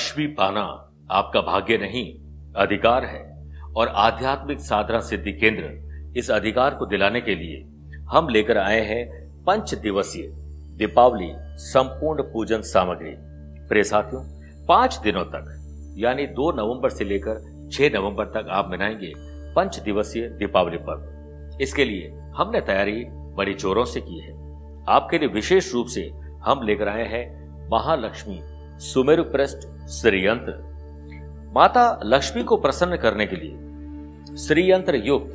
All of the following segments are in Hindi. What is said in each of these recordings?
लक्ष्मी पाना आपका भाग्य नहीं, अधिकार है। और आध्यात्मिक साधना सिद्धि केंद्र इस अधिकार को दिलाने के लिए हम लेकर आए हैं पंच दिवसीय दीपावली संपूर्ण पूजन सामग्री। प्रिय साथियों, पाँच दिनों तक, यानी दो नवंबर से लेकर छह नवंबर तक आप मनाएँगे पंच दिवसीय दीपावली पर्व। इसके लिए हमने तैयारी बड़ी जोरों से की है। आपके लिए विशेष रूप से हम लेकर आए हैं महालक्ष्मी सुमेरु प्रष्ट श्रीयंत्र माता लक्ष्मी को प्रसन्न करने के लिए श्रीयंत्र युक्त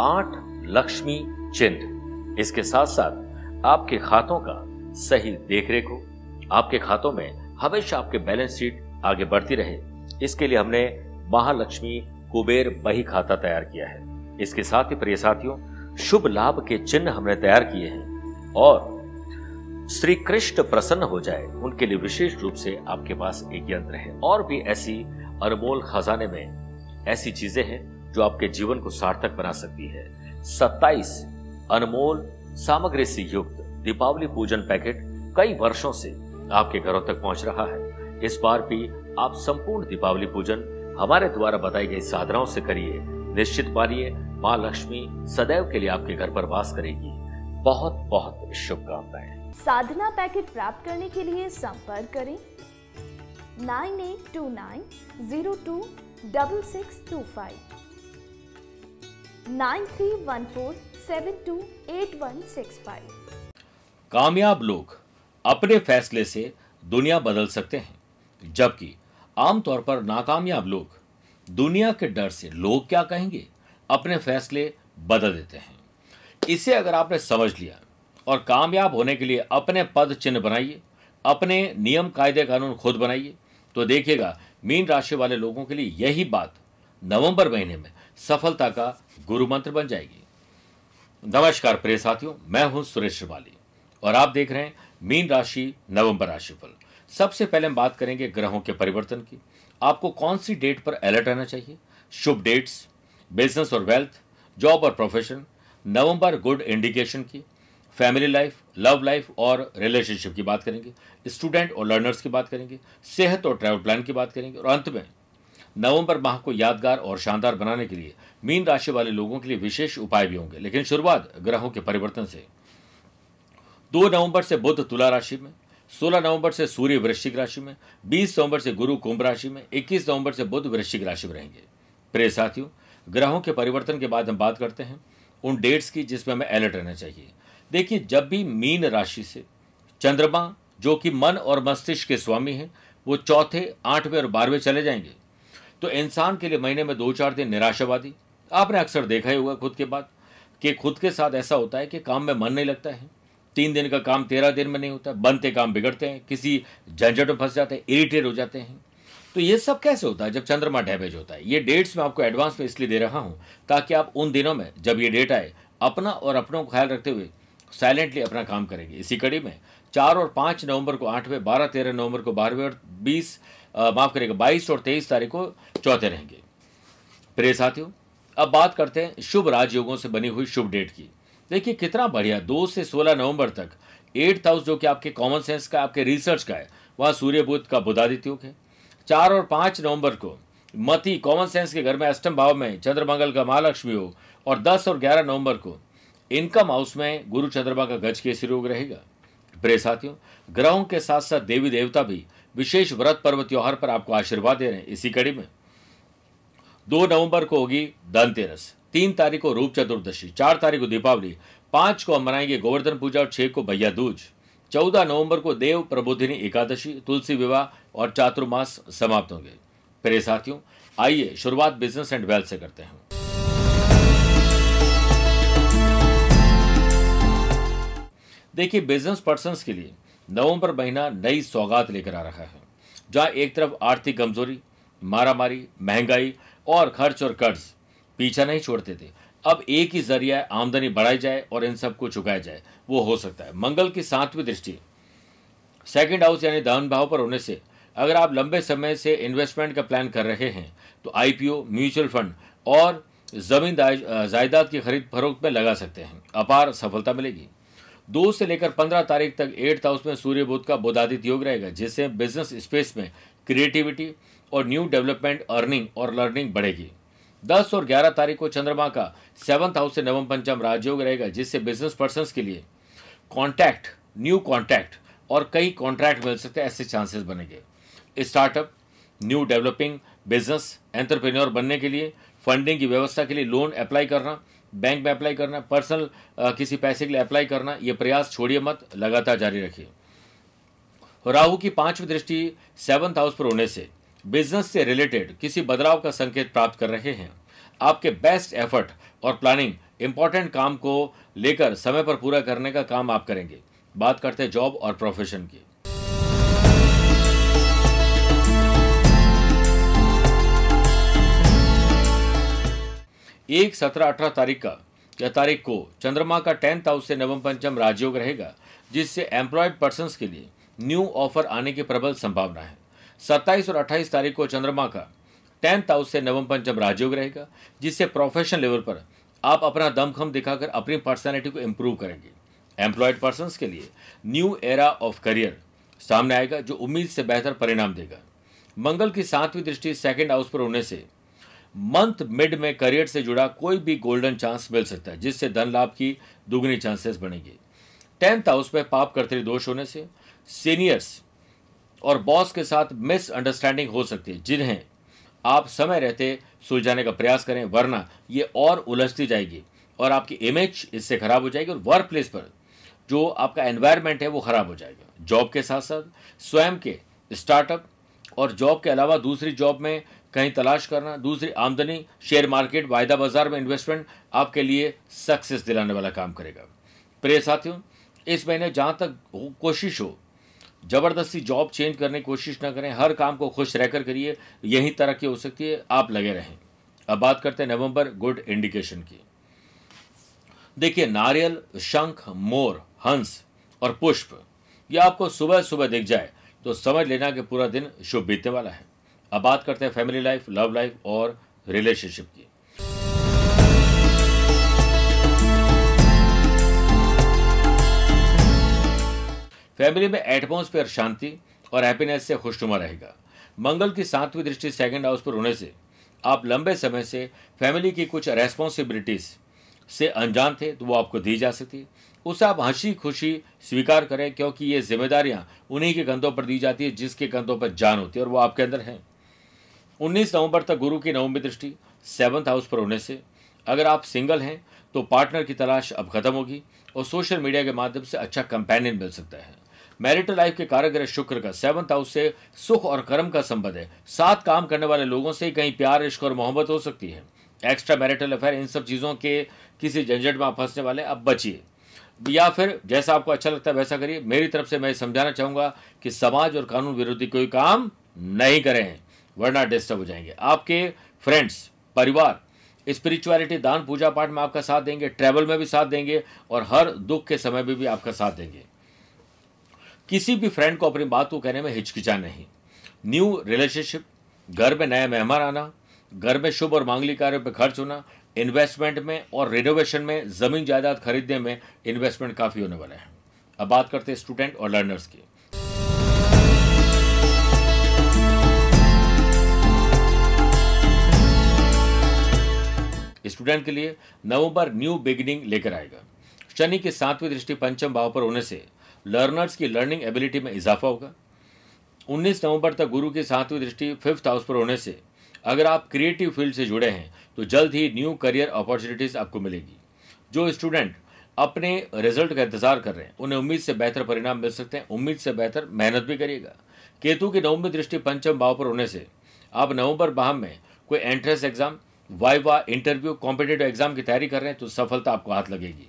आठ लक्ष्मी चिन्ह। इसके साथ साथ आपके खातों का सही देखरेख हो। आपके खातों में हमेशा आपके बैलेंस शीट आगे बढ़ती रहे। इसके लिए हमने महालक्ष्मी कुबेर बही खाता तैयार किया है। इसके साथ ही प्रिय साथियों, शुभ लाभ के चिन्ह हमने तैयार किए हैं और श्री कृष्ण प्रसन्न हो जाए, उनके लिए विशेष रूप से आपके पास एक यंत्र है। और भी ऐसी अनमोल खजाने में ऐसी चीज़ें हैं जो आपके जीवन को सार्थक बना सकती है। 27 अनमोल, सामग्री से युक्त दीपावली पूजन पैकेट कई वर्षों से आपके घरों तक पहुँच रहा है। इस बार भी आप संपूर्ण दीपावली पूजन हमारे द्वारा बताई गई साधनाओं से करिए। निश्चित मानिए, माँ लक्ष्मी सदैव के लिए आपके घर पर वास करेगी। बहुत बहुत शुभकामनाएँ। साधना पैकेट प्राप्त करने के लिए संपर्क करें। Nine eight two nine zero two double six two five. Nine three one four seven two eight one six five. कामयाब लोग अपने फैसले से दुनिया बदल सकते हैं, जबकि आमतौर पर नाकामयाब लोग दुनिया के डर से लोग क्या कहेंगे, अपने फैसले बदल देते हैं। इसे अगर आपने समझ लिया और कामयाब होने के लिए अपने पद चिन्ह बनाइए, अपने नियम कायदे कानून खुद बनाइए। तो देखिएगा, मीन राशि वाले लोगों के लिए यही बात नवंबर महीने में सफलता का गुरु मंत्र बन जाएगी। नमस्कार प्रिय साथियों, मैं हूँ सुरेश श्रिवाली और आप देख रहे हैं मीन राशि, नवंबर राशिफल। सबसे पहले हम बात करेंगे ग्रहों के परिवर्तन की। आपको कौन सी डेट पर अलर्ट रहना चाहिए? शुभ डेट्स, बिज़नेस और वेल्थ, जॉब और प्रोफेशन, नवंबर गुड इंडिकेशन की फैमिली लाइफ, लव लाइफ और रिलेशनशिप की बात करेंगे, स्टूडेंट और लर्नर्स की बात करेंगे, सेहत और ट्रैवल प्लान की बात करेंगे, और अंत में नवंबर माह को यादगार और शानदार बनाने के लिए मीन राशि वाले लोगों के लिए विशेष उपाय भी होंगे। लेकिन शुरुआत ग्रहों के परिवर्तन से। दो नवंबर से बुध तुला राशि में 16 नवंबर से सूर्य वृश्चिक राशि में 20 नवंबर से गुरु कुंभ राशि में 21 नवंबर से बुध वृश्चिक राशि में रहेंगे। प्रिय साथियों, ग्रहों के परिवर्तन के बाद हम बात करते हैं उन डेट्स की जिसमें हमें अलर्ट रहना चाहिए। देखिए, जब भी मीन राशि से चंद्रमा, जो कि मन और मस्तिष्क के स्वामी हैं, वो चौथे, आठवें और बारहवें चले जाएँगे। तो इंसान के लिए महीने में दो चार दिन निराशावादी। आपने अक्सर देखा ही होगा खुद के बाद कि खुद के साथ ऐसा होता है कि काम में मन नहीं लगता है। तीन दिन का काम तेरह दिन में नहीं होता, बनते काम बिगड़ते हैं, किसी झंझट में फंस जाते हैं, इरिटेट हो जाते हैं। तो ये सब कैसे होता है जब चंद्रमा डैमेज होता है? ये डेट्स मैं आपको एडवांस में इसलिए दे रहा हूँ ताकि आप उन दिनों में, जब ये डेट आए, अपना और अपनों को ख्याल रखते हुए साइलेंटली अपना काम करेंगे। इसी कड़ी में चार और पाँच नवंबर को आठवें, बारह, तेरह नवंबर को बारहवें और बीस माफ़ करेगा बाईस और तेईस तारीख को चौथे रहेंगे। प्रिय साथियों, अब बात करते हैं शुभ राजयोगों से बनी हुई शुभ डेट की। देखिए, कितना बढ़िया, दो से सोलह नवंबर तक एट्थ हाउस जो कि आपके कॉमन सेंस का, आपके रिसर्च का है, वहाँ सूर्य बुद्ध का बुधादित्य योग है चार और पाँच नवंबर को मती कॉमन सेंस के घर में अष्टम भाव में चंद्रमंगल का महालक्ष्मी योग, और दस और ग्यारह नवंबर को इनकम हाउस में गुरु चंद्रमा का गज केसरी योग रहेगा। प्रिय साथियों, ग्रहों के साथ साथ देवी देवता भी विशेष व्रत पर्व त्योहार पर आपको आशीर्वाद दे रहे हैं। इसी कड़ी में दो नवंबर को होगी धनतेरस, तीन तारीख को रूप चतुर्दशी, चार तारीख को दीपावली, पाँच को हम मनाएँगे गोवर्धन पूजा और छह को भैया दूज। चौदह नवंबर को देव प्रबोधिनी एकादशी, तुलसी विवाह और चातुर्मास समाप्त होंगे। प्रिय साथियों, आइए शुरुआत बिज़नेस एंड वेल्थ से करते हैं। देखिए बिज़नेस पर्सन के लिए नवंबर महीना नई सौगात लेकर आ रहा है, जहाँ एक तरफ़ आर्थिक कमज़ोरी, मारामारी, महँगाई और खर्च और कर्ज पीछा नहीं छोड़ते थे। अब एक ही ज़रिया आमदनी बढ़ाई जाए और इन सबको चुकाया जाए, वो हो सकता है। मंगल की सातवीं दृष्टि सेकंड हाउस यानी धन भाव पर होने से, अगर आप लंबे समय से इन्वेस्टमेंट का प्लान कर रहे हैं तो आईपीओ म्यूचुअल फंड और ज़मीन जायदाद की खरीद फरोख्त में लगा सकते हैं। अपार सफलता मिलेगी। दो से लेकर पंद्रह तारीख तक एट्थ हाउस में सूर्य बुद्ध का बुधादित्य योग रहेगा, जिससे बिज़नेस स्पेस में क्रिएटिविटी और न्यू डेवलपमेंट अर्निंग और लर्निंग बढ़ेगी। दस और ग्यारह तारीख को चंद्रमा का सेवंथ हाउस से नवम पंचम राजयोग रहेगा, जिससे बिज़नेस पर्सन के लिए कॉन्टैक्ट न्यू कॉन्टैक्ट और कई कॉन्ट्रैक्ट मिल सकते हैं, ऐसे चांसेस बनेंगे। Startup new developing business entrepreneur बनने के लिए फंडिंग की व्यवस्था के लिए लोन अप्लाई करना बैंक में अप्लाई करना पर्सनल किसी पैसे के लिए अप्लाई करना, ये प्रयास छोड़िए मत, लगातार जारी रखिए। राहु की पांचवी दृष्टि सेवंथ हाउस पर होने से बिज़नेस से रिलेटेड किसी बदलाव का संकेत प्राप्त कर रहे हैं। आपके बेस्ट एफर्ट और प्लानिंग इंपॉर्टेंट काम को लेकर समय पर पूरा करने का काम आप करेंगे। बात करते हैं जॉब और प्रोफेशन की। एक सत्रह अठारह तारीख का, या तारीख को चंद्रमा का टेंथ हाउस से नवम पंचम राजयोग रहेगा, जिससे एम्प्लॉयड पर्सन के लिए न्यू ऑफ़र आने की प्रबल संभावना है। सत्ताईस और अट्ठाईस तारीख को चंद्रमा का टेंथ हाउस से नवम पंचम राजयोग रहेगा, जिससे प्रोफेशनल लेवल पर आप अपना दमखम दिखाकर अपनी पर्सनैलिटी को इम्प्रूव करेंगे। एम्प्लॉयड पर्सन के लिए न्यू एरा ऑफ़ करियर सामने आएगा, जो उम्मीद से बेहतर परिणाम देगा। मंगल की सातवीं दृष्टि सेकेंड हाउस पर होने से मंथ मिड में करियर से जुड़ा कोई भी गोल्डन चांस मिल सकता है, जिससे धन लाभ की दुगनी चांसेस बनेगी। टेंथ हाउस में पाप कर्तरी दोष होने से सीनियर्स और बॉस के साथ मिसअंडरस्टैंडिंग हो सकती है, जिन्हें आप समय रहते सुलझाने का प्रयास करें, वरना ये और उलझती जाएगी और आपकी इमेज इससे खराब हो जाएगी और वर्क प्लेस पर जो आपका एनवायरमेंट है वो खराब हो जाएगा। जॉब के साथ साथ, स्वयं के स्टार्टअप और जॉब के अलावा दूसरी जॉब में कहीं तलाश करना, दूसरी आमदनी शेयर मार्केट वायदा बाज़ार में इन्वेस्टमेंट आपके लिए सक्सेस दिलाने वाला काम करेगा। प्रिय साथियों, इस महीने जहाँ तक कोशिश हो, ज़बरदस्ती जॉब चेंज करने की कोशिश ना करें, हर काम को खुश रहकर करिए, यही तरक्की हो सकती है, आप लगे रहें। अब बात करते हैं नवंबर गुड इंडिकेशन की। देखिए, नारियल, शंख, मोर, हंस और पुष्प, ये आपको सुबह सुबह दिख जाए तो समझ लेना कि पूरा दिन शुभ बीतने वाला है। अब बात करते हैं फैमिली लाइफ लव लाइफ और रिलेशनशिप की। फैमिली में एटमोस्फेयर शांति और हैप्पीनेस से खुशनुमा रहेगा। मंगल की सातवीं दृष्टि सेकंड हाउस पर होने से आप लंबे समय से फैमिली की कुछ रेस्पॉन्सिबिलिटीज से अनजान थे तो वो आपको दी जा सकती। उसे आप हँसी खुशी स्वीकार करें, क्योंकि ये जिम्मेदारियाँ उन्हीं के कंधों पर दी जाती है जिसके कंधों पर जान होती है और वो आपके अंदर है। 19 नवंबर तक गुरु की नवमी दृष्टि सेवंथ हाउस पर होने से, अगर आप सिंगल हैं तो पार्टनर की तलाश अब खत्म होगी और सोशल मीडिया के माध्यम से अच्छा कंपेनियन मिल सकता है। मैरिटल लाइफ के कारगर शुक्र का सेवंथ हाउस से सुख और कर्म का संबंध है। साथ काम करने वाले लोगों से कहीं प्यार, इश्क और मोहब्बत हो सकती है। एक्स्ट्रा मैरिटल अफेयर इन सब चीज़ों के किसी झंझट में आप फंसने वाले अब बचिए। या फिर जैसा आपको अच्छा लगता है वैसा करिए। मेरी तरफ़ से मैं समझाना चाहूँगा कि समाज और कानून विरोधी कोई काम नहीं करें। वरना डिस्टर्ब हो जाएँगे। आपके फ्रेंड्स परिवार स्पिरिचुअलिटी दान, पूजा पाठ में आपका साथ देंगे ट्रैवल में भी साथ देंगे और हर दुख के समय में भी आपका साथ देंगे। किसी भी फ्रेंड को अपनी बात को कहने में हिचकिचा नहीं। न्यू रिलेशनशिप घर में नया मेहमान आना, घर में शुभ और मांगलिक कार्यों पर खर्च होना इन्वेस्टमेंट में और रिनोवेशन में ज़मीन जायदाद खरीदने में इन्वेस्टमेंट काफ़ी होने वाला है। अब बात करते हैं स्टूडेंट और लर्नर्स की। स्टूडेंट के लिए नवंबर न्यू बिगिनिंग लेकर आएगा। शनि की सातवीं दृष्टि पंचम भाव पर होने से लर्नर्स की लर्निंग एबिलिटी में इजाफा होगा। 19 नवंबर तक गुरु की सातवीं दृष्टि फिफ्थ हाउस पर होने से अगर आप क्रिएटिव फ़ील्ड से जुड़े हैं तो जल्द ही न्यू करियर अपॉर्चुनिटीज़ आपको मिलेगी। जो स्टूडेंट अपने रिज़ल्ट का इंतज़ार कर रहे हैं, उन्हें उम्मीद से बेहतर परिणाम मिल सकते हैं, उम्मीद से बेहतर मेहनत भी करिएगा। केतु की नवंबर दृष्टि पंचम भाव पर होने से आप नवंबर माह में कोई entrance exam viva interview competitive exam की तैयारी कर रहे हैं तो सफलता आपको हाथ लगेगी।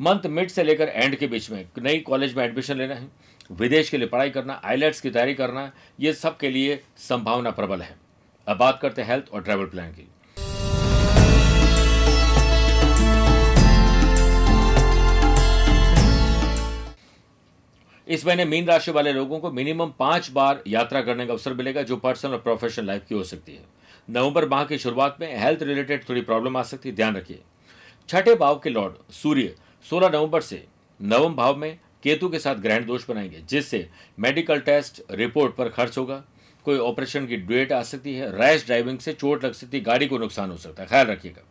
मंथ मिड से लेकर एंड के बीच में नई कॉलेज में एडमिशन लेना है, विदेश के लिए पढ़ाई करना, आईलेट्स की तैयारी करना, ये सब के लिए संभावना प्रबल है। अब बात करते हैं हेल्थ और ट्रैवल प्लान की। इस महीने मीन राशि वाले लोगों को मिनिमम पाँच बार यात्रा करने का अवसर मिलेगा, जो पर्सनल और प्रोफेशनल लाइफ की हो सकती है। नवंबर माह की शुरुआत में हेल्थ रिलेटेड थोड़ी प्रॉब्लम आ सकती है, ध्यान रखिए। छठे भाव के लॉर्ड, सूर्य 16 नवंबर से नवम भाव में केतु के साथ ग्रहण दोष बनाएँगे, जिससे मेडिकल टेस्ट रिपोर्ट पर खर्च होगा। कोई ऑपरेशन की डेट आ सकती है, रैश ड्राइविंग से चोट लग सकती है, गाड़ी को नुकसान हो सकता है, ख्याल रखिएगा।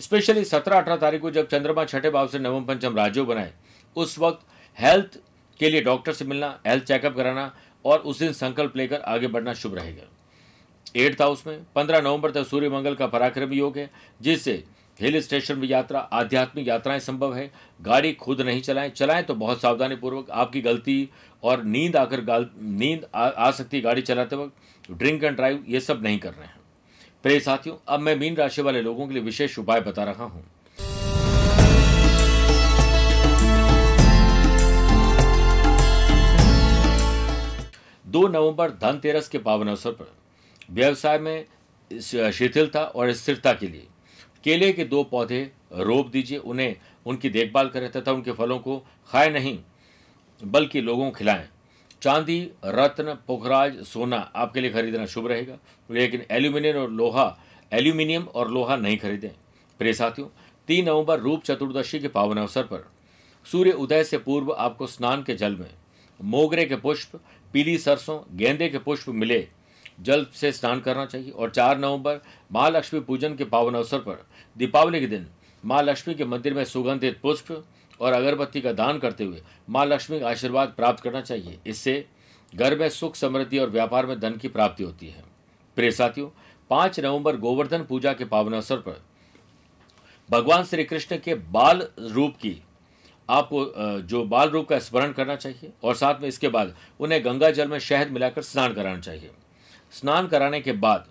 स्पेशली सत्रह अठारह तारीख को जब चंद्रमा छठे भाव से नवम पंचम राज्यों बनाए, उस वक्त हेल्थ के लिए डॉक्टर से मिलना, हेल्थ चेकअप कराना और उस दिन संकल्प लेकर आगे बढ़ना शुभ रहेगा। एट्थ हाउस में पंद्रह नवंबर तक सूर्य मंगल का पराक्रम योग है जिससे हिल स्टेशन में यात्रा आध्यात्मिक यात्राएँ संभव है। गाड़ी खुद नहीं चलाएँ। चलाएँ तो बहुत सावधानी पूर्वक आपकी गलती और नींद आकर नींद आ, आ सकती है गाड़ी चलाते वक्त। ड्रिंक एंड ड्राइव ये सब नहीं कर रहे हैं। प्रिय साथियों अब मैं मीन राशि वाले लोगों के लिए विशेष उपाय बता रहा हूँ। दो नवंबर धनतेरस के पावन अवसर पर। व्यवसाय में शिथिलता और स्थिरता के लिए। केले के दो पौधे रोप दीजिए, उन्हें, उनकी देखभाल करें तथा उनके फलों को खाए नहीं, बल्कि लोगों को खिलाएँ। चांदी, रत्न, पुखराज, सोना आपके लिए खरीदना शुभ रहेगा, लेकिन एल्यूमिनियम और लोहा, एल्यूमिनियम और लोहा नहीं खरीदें। प्रिय साथियों, तीन नवंबर रूप चतुर्दशी के पावन अवसर पर, सूर्य उदय से पूर्व आपको स्नान के जल में मोगरे के पुष्प, पीली सरसों, गेंदे के पुष्प मिले। जल से स्नान करना चाहिए। और चार नवंबर महालक्ष्मी पूजन के पावन अवसर पर, दीपावली के दिन, माँ लक्ष्मी के मंदिर में सुगंधित पुष्प और अगरबत्ती का दान करते हुए माँ लक्ष्मी का आशीर्वाद प्राप्त करना चाहिए। इससे घर में सुख, समृद्धि और व्यापार में धन की प्राप्ति होती है। प्रिय साथियों, पाँच नवंबर गोवर्धन पूजा के पावन अवसर पर भगवान श्री कृष्ण के बाल रूप की आपको जो बाल रूप का स्मरण करना चाहिए और साथ में इसके बाद उन्हें गंगा जल में शहद मिलाकर स्नान कराना चाहिए। स्नान कराने के बाद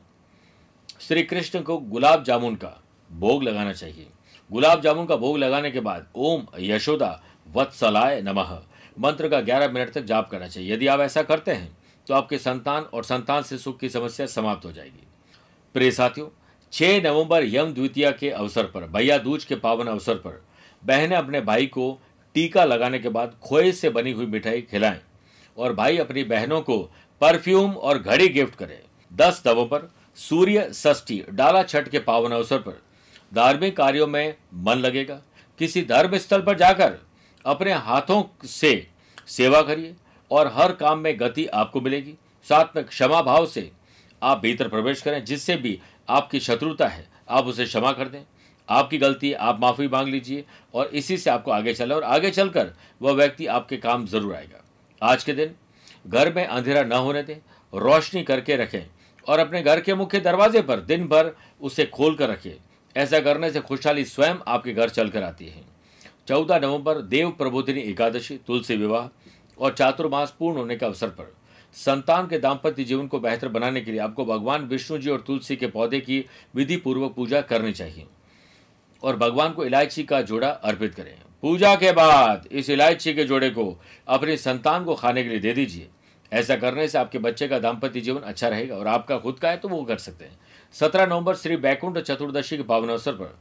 श्री कृष्ण को गुलाब जामुन का भोग लगाना चाहिए। गुलाब जामुन का भोग लगाने के बाद ओम यशोदा वत्सलाय नमः। मंत्र का 11 मिनट तक जाप करना चाहिए। यदि आप ऐसा करते हैं तो आपके संतान और संतान से सुख की समस्या समाप्त हो जाएगी। प्रिय साथियों 6 नवंबर यम द्वितीय के अवसर पर, भैया दूज के पावन अवसर पर, बहनें अपने भाई को टीका लगाने के बाद खोए से बनी हुई मिठाई खिलाएँ और भाई अपनी बहनों को परफ्यूम और घड़ी गिफ्ट करें। दस 10 नवंबर सूर्य षष्ठी डाला छठ के पावन अवसर पर। धार्मिक कार्यों में मन लगेगा। किसी धर्म स्थल पर जाकर अपने हाथों से सेवा करिए और हर काम में गति आपको मिलेगी। साथ में क्षमा भाव से आप भीतर प्रवेश करें, जिससे भी आपकी शत्रुता है, आप उसे क्षमा कर दें। आपकी गलती आप माफ़ी मांग लीजिए और इसी से आपको आगे चले और आगे चलकर वह व्यक्ति आपके काम ज़रूर आएगा। आज के दिन घर में अंधेरा न होने दें, रोशनी करके रखें और अपने घर के मुख्य दरवाजे पर दिन भर उसे खोल कर रखें ऐसा करने से खुशहाली स्वयं आपके घर चल कर आती है। चौदह नवंबर, देव प्रबोधिनी एकादशी, तुलसी विवाह और चातुर्मास पूर्ण होने के अवसर पर। संतान के दाम्पत्य जीवन को बेहतर बनाने के लिए आपको भगवान विष्णु जी और तुलसी के पौधे की विधि पूर्वक पूजा करनी चाहिए और भगवान को इलायची का जोड़ा अर्पित करें। पूजा के बाद इस इलायची के जोड़े को अपने संतान को खाने के लिए दे दीजिए। ऐसा करने से आपके बच्चे का दाम्पत्य जीवन अच्छा रहेगा और आपका खुद का है तो वो कर सकते हैं। सत्रह नवंबर श्री बैकुंठ चतुर्दशी के पावन अवसर पर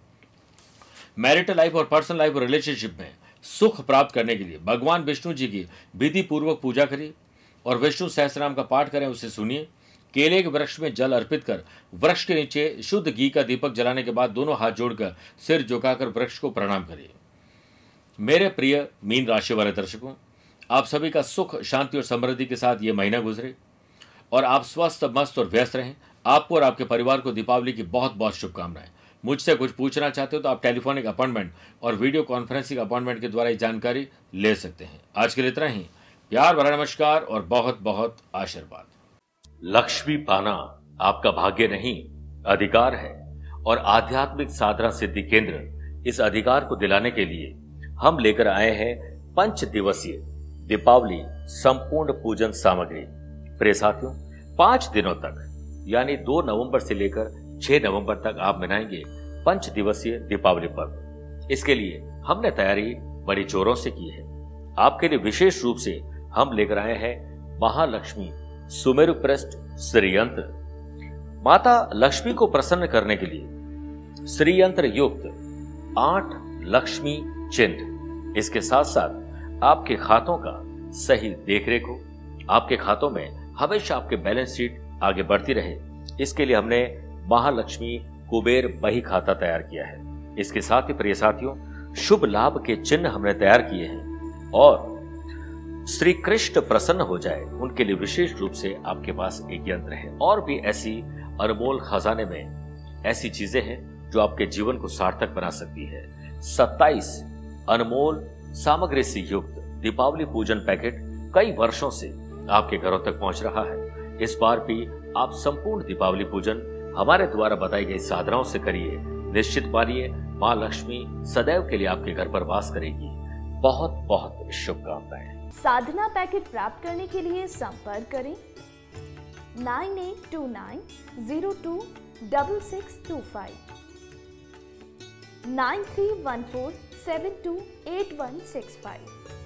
मैरिटल लाइफ और पर्सनल लाइफ और रिलेशनशिप में सुख प्राप्त करने के लिए भगवान विष्णु जी की विधि पूर्वक पूजा करिए और विष्णु सहस्राम का पाठ करें, उसे सुनिए। केले के वृक्ष में जल अर्पित कर वृक्ष के नीचे शुद्ध घी का दीपक जलाने के बाद दोनों हाथ जोड़कर सिर झुकाकर वृक्ष को प्रणाम करिए। मेरे प्रिय मीन राशि वाले दर्शकों आप सभी का सुख, शांति और समृद्धि के साथ ये महीना गुजरे। और आप स्वस्थ, मस्त और व्यस्त रहें। आपको और आपके परिवार को दीपावली की बहुत बहुत शुभकामनाएँ। मुझसे कुछ पूछना चाहते हो तो आप टेलीफोनिक अपॉइंटमेंट और वीडियो कॉन्फ्रेंसिंग अपॉइंटमेंट के द्वारा ये जानकारी ले सकते हैं। आज के लिए इतना ही। प्यार भरा नमस्कार और बहुत बहुत आशीर्वाद। लक्ष्मी पाना आपका भाग्य नहीं, अधिकार है। और आध्यात्मिक साधना सिद्धि केंद्र इस अधिकार को दिलाने के लिए हम लेकर आए हैं पंच दिवसीय दीपावली, संपूर्ण पूजन सामग्री। प्रिय साथियों, पाँच दिनों तक, यानी दो नवंबर से लेकर छह नवंबर तक आप मनाएँगे पंच दिवसीय दीपावली पर्व। इसके लिए हमने तैयारी बड़ी जोरों से की है। आपके लिए विशेष रूप से हम लेकर आए हैं महालक्ष्मी सुमेरु पृष्ठ श्रीयंत्र। माता लक्ष्मी को प्रसन्न करने के लिए श्रीयंत्र युक्त आठ लक्ष्मी चिन्ह। इसके साथ साथ आपके खातों का सही देखरेख हो। आपके खातों में हमेशा आपके बैलेंस शीट आगे बढ़ती रहे। इसके लिए हमने महालक्ष्मी कुबेर बही खाता तैयार किया है। इसके साथ ही प्रिय साथियों, शुभ लाभ के चिन्ह हमने तैयार किए हैं और श्री कृष्ण प्रसन्न हो जाए, उनके लिए विशेष रूप से आपके पास एक यंत्र है। और भी ऐसी अनमोल खजाने में ऐसी चीज़ें हैं जो आपके जीवन को सार्थक बना सकती है। 27 अनमोल सामग्री से युक्त दीपावली पूजन पैकेट कई वर्षों से आपके घरों तक पहुँच रहा है। इस बार भी आप संपूर्ण दीपावली पूजन हमारे द्वारा बताई गई साधनाओं से करिए। निश्चित मानिए माँ लक्ष्मी सदैव के लिए आपके घर पर वास करेगी। बहुत बहुत शुभकामनाएँ। साधना पैकेट प्राप्त करने के लिए संपर्क करें। Nine eight two nine zero two double six two five. Nine three one four 728165.